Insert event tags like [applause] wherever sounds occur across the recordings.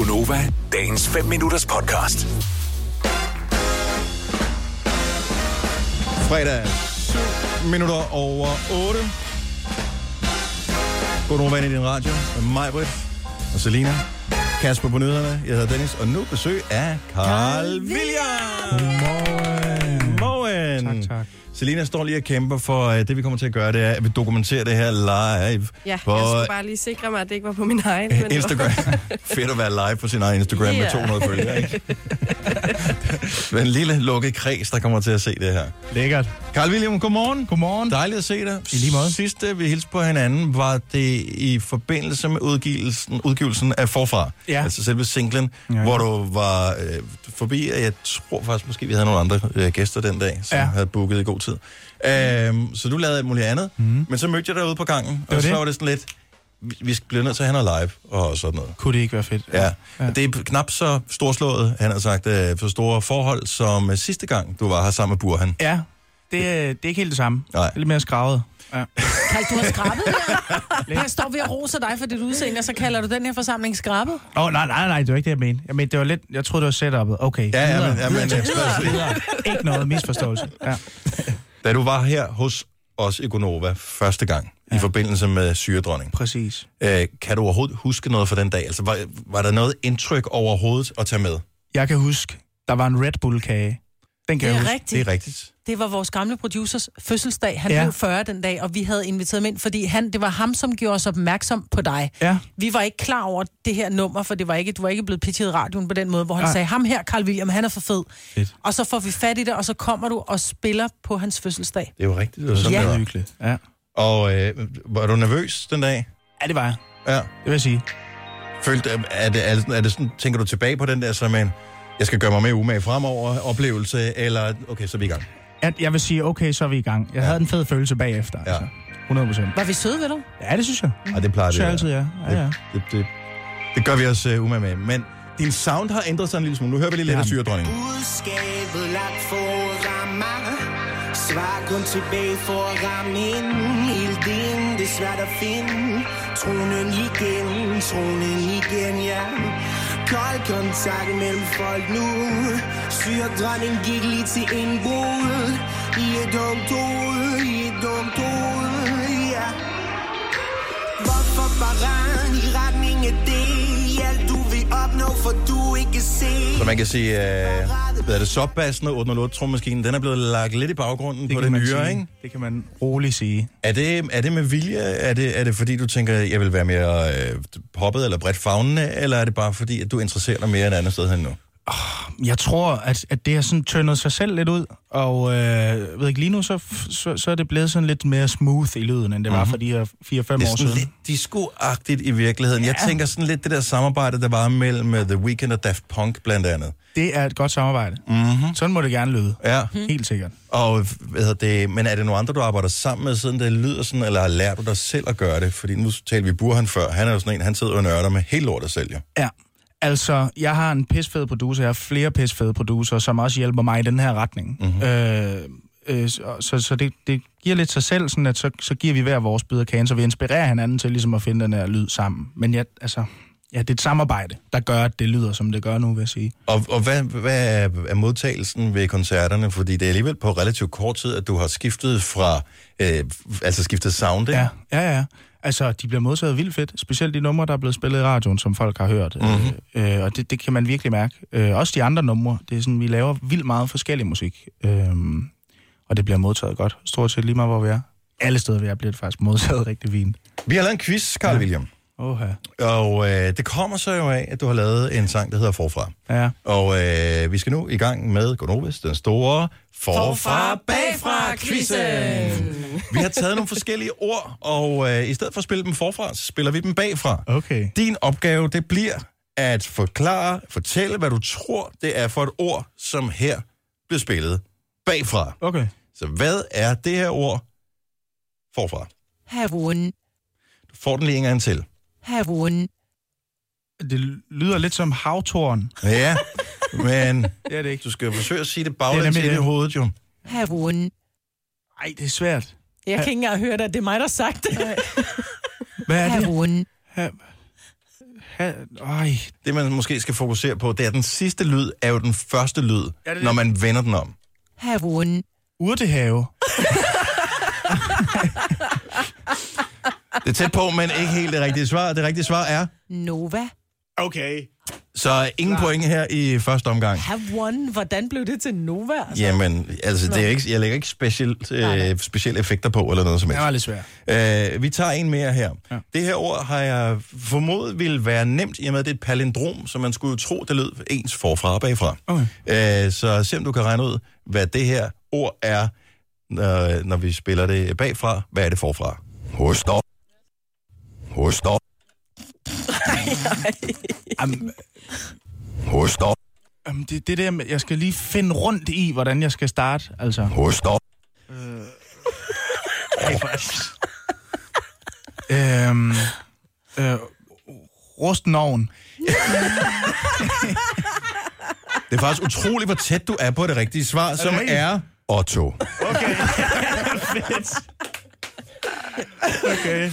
Gunova, dagens 5 minutters podcast. Fredag 7 minutter over 8. Godnova ind i din radio med mig, Britt og Selina. Kasper på nyhederne. Jeg hedder Dennis, og nu besøg af Carl William. Godmorgen. Tak, tak. Selina står lige og kæmper for, at det vi kommer til at gøre, det er, at vi dokumenterer det her live Ja, på jeg skulle bare lige sikre mig, at det ikke var på min egen. [laughs] men Instagram. [laughs] Fedt at være live på sin egen Instagram yeah. med Ja. 200 følgere, ikke? [laughs] det er en lille lukket kreds, der kommer til at se det her. Lækkert. Carl William, godmorgen. Godmorgen. Dejligt at se dig. I lige måde. Sidste, vi hilste på hinanden, var det i forbindelse med udgivelsen, udgivelsen af Forfra. Ja. Altså selve singlen, ja, Ja, hvor du var øh, forbi, og jeg tror faktisk måske, vi havde nogle andre øh, gæster den dag, som ja. Ja. Havde booket i god tid. Øhm, så du lavede alt muligt andet, mm. men så mødte jeg dig ude på gangen, og var så det. var det sådan lidt, vi, bliver nødt til at have noget live og sådan noget. Kunne det ikke være fedt? Ja. Ja. Det er knap så storslået, han har sagt, øh, for store forhold, som sidste gang, du var her sammen med Burhan. Ja, det, er- det er ikke helt det samme. Nej. Det er lidt mere skravet. Ja. Kald, du har skrabet her. [laughs] Jeg står ved at rose dig for dit udseende, og så kalder du den her forsamling skrabet. Åh, oh, nej, nej, nej, det var ikke det, jeg mente. Jeg mente, det var lidt, jeg troede, det var setup'et. Okay, Ja, ja, men, ja, men. Ikke noget misforståelse. Ja. Da du var her hos os i Gonova første gang, ja. i forbindelse med syredronning, Præcis. øh, kan du overhovedet huske noget fra den dag? Altså, var, var der noget indtryk overhovedet at tage med? Jeg kan huske, der var en Red Bull-kage. Den kan Det jeg er huske. rigtigt. Det er rigtigt. Det var vores gamle producers fødselsdag. Han Ja. blev 40 den dag, og vi havde inviteret ham ind, fordi han, det var ham, som gjorde os opmærksom på dig. Ja. Vi var ikke klar over det her nummer, for det var ikke, du var ikke blevet pitchet i radioen på den måde, hvor han Nej. sagde, ham her, Carl William, han er for fed. Fedt. Og så får vi fat i det, og så kommer du og spiller på hans fødselsdag. Det jo rigtigt. Det var sådan, Ja. det var. var hyggeligt. Ja. Og øh, var du nervøs den dag? ja, det var jeg. Ja. Det vil jeg sige. Følte, er det, er det, er det sådan, tænker du tilbage på den der som en, jeg skal gøre mig mere umage fremover oplevelse, eller okay, så er vi i gang. Jeg, jeg vil sige, okay, så er vi i gang. Jeg Ja. havde en fed følelse bagefter. Ja. Altså. 100 procent. Var vi søde ved dig? Ja, det synes jeg. Og det plejer Det det at altid, ja. ja, ja. Det, det, det, det gør vi os uh, umage med. Men din sound har ændret sig en lille smule. Nu hører vi lige lidt af Ja. syredronningen. Budskabet lagt foran mig Svar kun tilbage for at ramme ind Helt ind, det er svært at finde Tronen igen, tronen igen, ja Kold kontakt mellem folk nu. Syre dronning gik lige til indbrud I et dumt hoved, i et dumt hoved, ja. Hvorfor bare i retning af det? Alt du vil opnå, for du ikke se. Så man kan sige, øh, hvad er det, subbassen og 808 trommaskinen, den er blevet lagt lidt i baggrunden på det man nyere, sige. ikke? Det kan man roligt sige. Er det, er det med vilje? Er det, er det fordi, du tænker, jeg vil være mere øh, poppet eller bredt fagnende, eller er det bare fordi, at du interesserer dig mere end andet sted hen nu? Jeg tror, at, at det har sådan tyndet sig selv lidt ud, og øh, jeg ved ikke, lige nu så, så, så er det blevet sådan lidt mere smooth i lyden, end det var for de her 4-5 Det er år sådan siden. lidt disco-agtigt i virkeligheden. Jeg Ja. tænker sådan lidt det der samarbejde, der var mellem øh, The Weeknd og Daft Punk blandt andet. Det er et godt samarbejde. Mhm. Mm-hmm. Sådan må det gerne lyde. Ja, Helt sikkert. og hvad hedder det, men er det nogle andre, du arbejder sammen med, siden det lyder sådan, eller har lært du dig selv at gøre det? Fordi nu talte vi Burhan før, han er jo sådan en, han sidder og nørder med helt lortet selv, jo. Ja. Altså, jeg har en pisfed producer, jeg har flere pisfede producer, som også hjælper mig i den her retning. Mm-hmm. Øh, øh, så så, det, det giver lidt sig selv, sådan at så, så giver vi hver vores bid af kagen, så vi inspirerer hinanden til ligesom at finde den her lyd sammen. Men jeg, altså, ja, det er et samarbejde, der gør, at det lyder, som det gør nu, vil jeg sige. Og, og hvad, hvad er, er modtagelsen ved koncerterne? Fordi det er alligevel på relativt kort tid, at du har skiftet fra, øh, altså skiftet sound, ikke? Ja, ja, ja. Altså, de bliver modtaget vildt fedt. Specielt de numre, der er blevet spillet i radioen, som folk har hørt. Mm-hmm. Øh, og det, det kan man virkelig mærke. Øh, også de andre numre. Det er sådan, vi laver vildt meget forskellig musik. Øh, og det bliver modtaget godt. Stort set lige meget, hvor vi er. Alle steder, vi er, bliver det faktisk modtaget rigtig fint. Vi har lavet en quiz, Carl ja. William. Oha. Og øh, det kommer så jo af, at du har lavet en sang, der hedder Forfra. Ja. Og øh, vi skal nu i gang med Gonovis, den store Forfra Bagfra quizzen. Vi har taget nogle forskellige ord, og øh, i stedet for at spille dem forfra, så spiller vi dem bagfra. Okay. Din opgave, det bliver at forklare, fortælle, hvad du tror, det er for et ord, som her bliver spillet bagfra. Okay. Så hvad er det her ord forfra? Havun. Du får den lige en gang til. Havun. Det lyder lidt som havtorn. Ja, men Det er det ikke. du skal jo forsøge at sige det baglæns ind i det. hovedet, jo. Havun. Ej, det er svært. Jeg kan ikke engang høre det. Det er mig, der har sagt det. [laughs] Hvad er det? Havun. Ha-. Øj. Det, man måske skal fokusere på, det er, at den sidste lyd er jo den første lyd, Ja, det når man vender den om. Have one. Urtehave. [laughs] Det er tæt på, men ikke helt det rigtige svar. Det rigtige svar er, Nova. Okay. så ingen point her i første omgang. Have one. Hvordan blev det til Nova? Altså? Jamen, altså, det er ikke, jeg lægger ikke specielt, øh, specielle effekter på, eller noget som Det helst. var lidt svært. Øh, vi tager en mere her. Ja. Det her ord har jeg formodet ville være nemt, i og med, at det er et palindrom, så man skulle jo tro, det lød ens forfra og bagfra. Okay. Øh, så se om du kan regne ud, hvad det her ord er, når, når vi spiller det bagfra. Hvad er det forfra? Hos dig. Hos dig. Am, Hos dig. am, det, det der med, jeg skal lige finde rundt i, hvordan jeg skal starte, altså. Hos dig. Øhm, øh, rusten ovn. Det er faktisk utroligt, hvor tæt du er på det rigtige svar, som rigtigt? er Otto. Okay. [laughs] Fedt. Okay.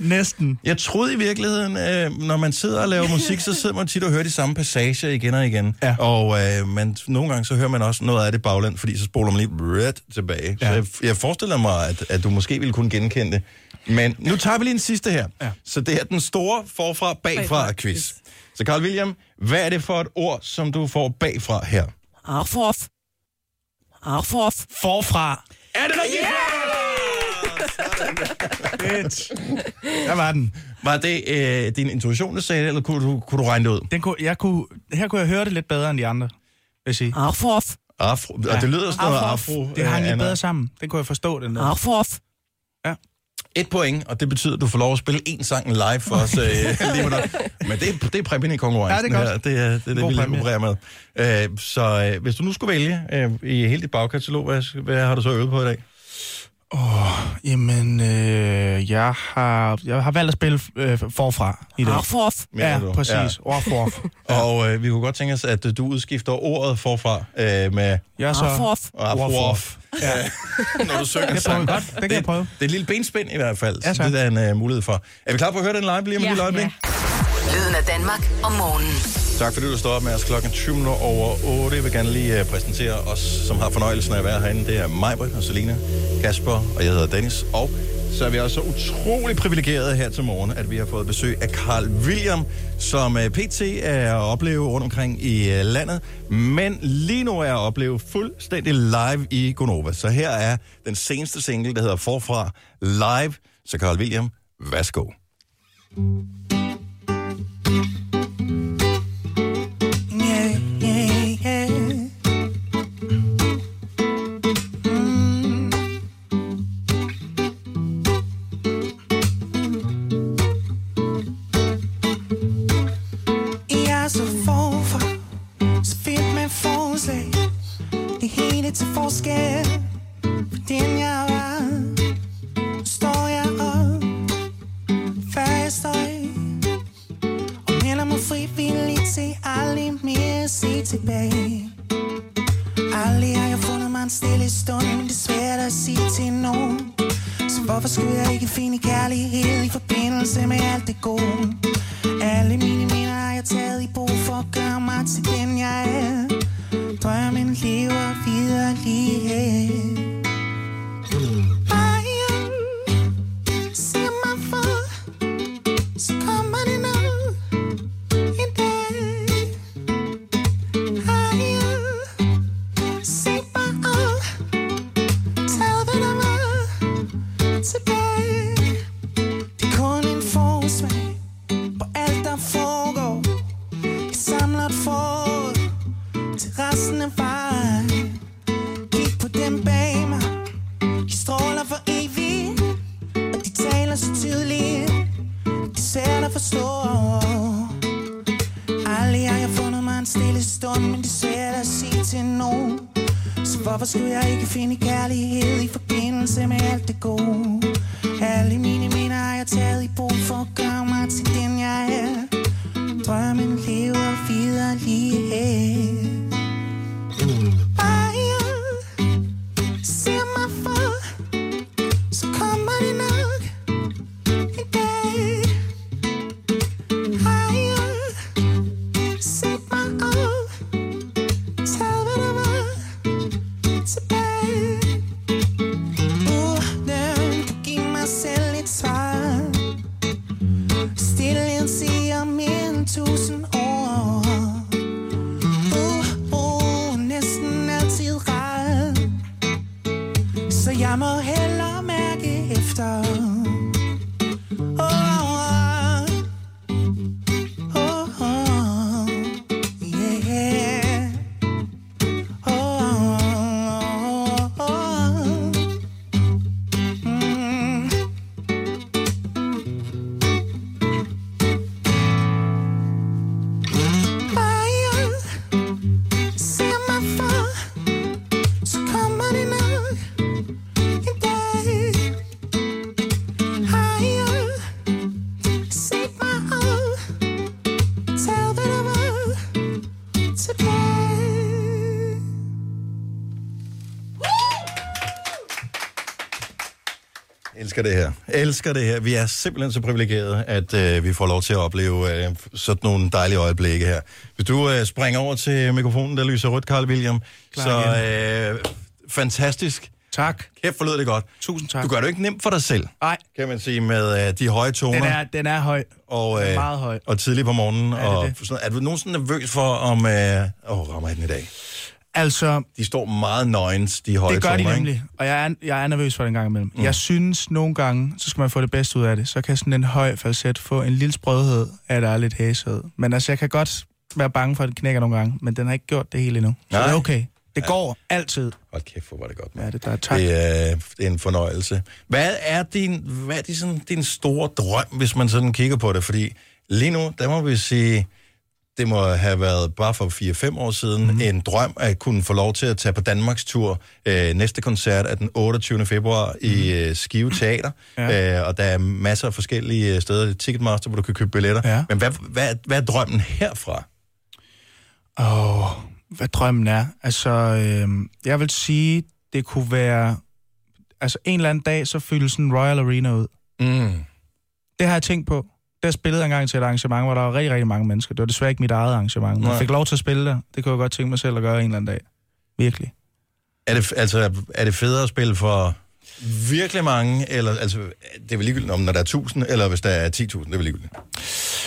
Næsten. Jeg troede i virkeligheden, øh, når man sidder og laver musik, så sidder man tit og hører de samme passager igen og igen. Ja. Og øh, man, nogle gange så hører man også noget af det bagland, fordi så spoler man lige ret tilbage. Ja. Så jeg, jeg forestiller mig, at, at du måske ville kunne genkende det. Men nu tager vi lige en sidste her. Ja. Så det er den store forfra bagfra Bagfra quiz. quiz. Så Carl William, hvad er det for et ord, som du får bagfra her? Arforf. Arforf. Forfra. Er det rigtigt? Fedt. Der var den. Var det øh, din intuition, der sagde det, eller kunne du, kunne du regne det ud? den kunne, jeg kunne, her kunne jeg høre det lidt bedre end de andre, vil jeg sige. Arforf. Afro. Ja. Og det lyder sådan noget afro. Det hang øh, lidt bedre sammen. Den kunne jeg forstå, den der. Arforf. Et point, og det betyder, at du får lov at spille én sang live for os øh, [laughs] lige med dig. Men det, er- det er præmien i konkurrencen Ja, det er godt. her. Det er det, er det vi lige opererer med. Øh, så øh, hvis du nu skulle vælge øh, i hele dit bagkatalog, hvad, hvad har du så øvet på i dag? Jamen, øh, jeg, har, jeg har valgt at spille øh, forfra i dag. Arforf. mener Ja, du? præcis. Ja. Orforf. [laughs] Og øh, vi kunne godt tænke os, at du udskifter ordet forfra øh, med Jeg er så... Arforf. afro Ja, [laughs] når du synger det prøver sang. godt. Det kan jeg prøve. Det er et lille benspænd i hvert fald, Ja, så det er en uh, mulighed for. Er vi klar på at høre den live lige om et lille øjeblik? Lyden af Danmark om morgenen. Tak fordi du står op med os klokken 20 over 8. Jeg vil gerne lige øh, præsentere os, som har fornøjelsen af at være herinde. Det er mig, og Selina, Kasper, og jeg hedder Dennis. Og så er vi også så utrolig privilegerede her til morgen, at vi har fået besøg af Carl William, som øh, PT er at opleve rundt omkring i øh, landet, men lige nu er at opleve fuldstændig live i Gonova. Så her er den seneste single, der hedder Forfra Live. Så Carl William, værsgo. Yeah, forskel på den jeg var. Står jeg op, før jeg står. Og melder mig frivilligt til aldrig mere at se tilbage. Aldrig har jeg fundet mig en stille stund, men det er svært at sige til nogen. Så hvorfor skulle jeg ikke finde kærlighed i forbindelse med alt det gode? Alle mine minder har jeg taget i brug for at gøre mig til den jeg er. life. Elsker det her. Elsker det her. Vi er simpelthen så privilegerede, at øh, vi får lov til at opleve øh, sådan nogle dejlige øjeblikke her. Hvis du øh, springer over til mikrofonen, der lyser rødt, Carl William, Klar så øh, fantastisk. Tak. Kæft, forlød det godt. Tusind tak. Du gør det jo ikke nemt for dig selv, Nej, kan man sige, med øh, de høje toner. den er, den er høj. og, den er meget høj. og tidligt på morgenen. er og det. Sådan, er du nogensinde nervøs for, om... Øh, åh, rammer jeg den i dag? Altså, De står meget nøgens, de høje det gør toner, de ikke? nemlig. Og jeg er, jeg er nervøs for den gang imellem. Mm. Jeg synes nogle gange, så skal man få det bedste ud af det. Så kan sådan en høj falset få en lille sprødhed at der er lidt hæshed. Men altså, jeg kan godt være bange for, at det knækker nogle gange. Men den har ikke gjort det hele endnu. Så Nej. det er okay. Det går altid. Hold kæft, hvor var det godt. Ja, det der. Tak. Det er, det er en fornøjelse. Hvad er din, hvad er din, sådan, din store drøm, hvis man sådan kigger på det? Fordi lige nu, der må vi sige, det må have været bare for 4-5 år siden, Mhm. mm. en drøm at kunne få lov til at tage på Danmarks tur. Øh, næste koncert er den 28. februar mm. i øh, Skive Teater, Mhm. Ja. øh, og der er masser af forskellige øh, steder Ticketmaster, hvor du kan købe billetter. Ja. Men hvad, hvad, hvad er drømmen herfra? Åh, oh, hvad drømmen er. Altså, øh, jeg vil sige, det kunne være... Altså, en eller anden dag, så fyldes sådan en Royal Arena ud. Mm. Det har jeg tænkt på. Der spillede jeg engang til et arrangement, hvor der var rigtig, rigtig mange mennesker. Det var desværre ikke mit eget arrangement. Men Nej. jeg fik lov til at spille der. Det kunne jeg godt tænke mig selv at gøre en eller anden dag. Virkelig. Er det, altså, er det federe at spille for virkelig mange, eller altså, det er vel ligegyldigt, om når der er 1000, eller hvis der er 10.000, det er vel ligegyldigt.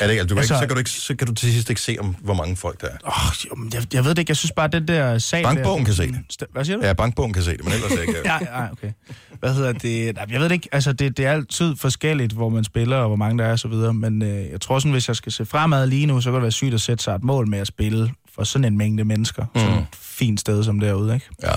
Er det altså, du kan Altså- ikke, så, kan du ikke, så kan du til sidst ikke se, om, hvor mange folk der er. Åh, jo, jeg, jeg ved det ikke. Jeg synes bare, den der sag... Bankbogen der, kan se det. Hvad siger du? Ja, bankbogen kan se det, men ellers ikke. Ja, [laughs] ja, okay. Hvad hedder det? Nej, Jeg ved det ikke. Altså, det, det er altid forskelligt, hvor man spiller, og hvor mange der er, og så videre. Men øh, jeg tror sådan, hvis jeg skal se fremad lige nu, så kan det være sygt at sætte sig et mål med at spille for sådan en mængde mennesker. Mm. Sådan et fint sted som derude, ikke? Ja.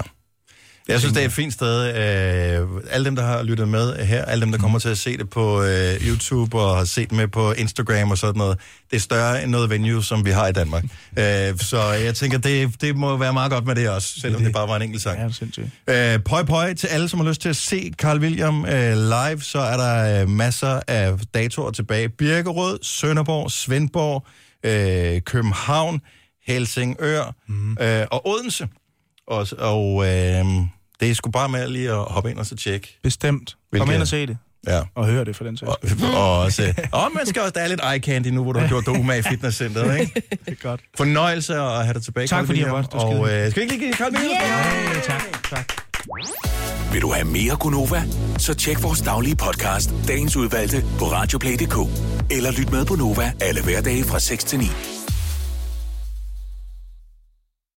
Jeg synes, det er et fint sted. Øh, alle dem, der har lyttet med her, alle dem, der kommer til at se det på øh, YouTube og har set med på Instagram og sådan noget, det er større end noget venue, som vi har i Danmark. Øh, så jeg tænker, det, det må være meget godt med det også, selvom det, det bare var en enkelt sang. Ja, det er. Øh, pøj pøj til alle, som har lyst til at se Carl William øh, live, så er der øh, masser af datoer tilbage. Birkerød, Sønderborg, Svendborg, øh, København, Helsingør mm. øh, og Odense. Og, og øh, det er sgu bare med lige at hoppe ind og så tjekke. Bestemt. Kom Hvilke- ind og se det. Ja. Og hør det for den sags Og, [laughs] og, også, [laughs] og man skal også, der er lidt eye candy nu, hvor du har gjort dig umage i fitnesscenteret, ikke? [laughs] Det er godt. Fornøjelse at have dig tilbage, Tak fordi jeg var Og øh, skal vi ikke lige give Carl? Yeah! Hey, tak, tak. Vil du have mere Gunova? Så tjek vores daglige podcast, dagens udvalgte, på radioplay.dk. Eller lyt med på Nova alle hverdage fra 6 til 9.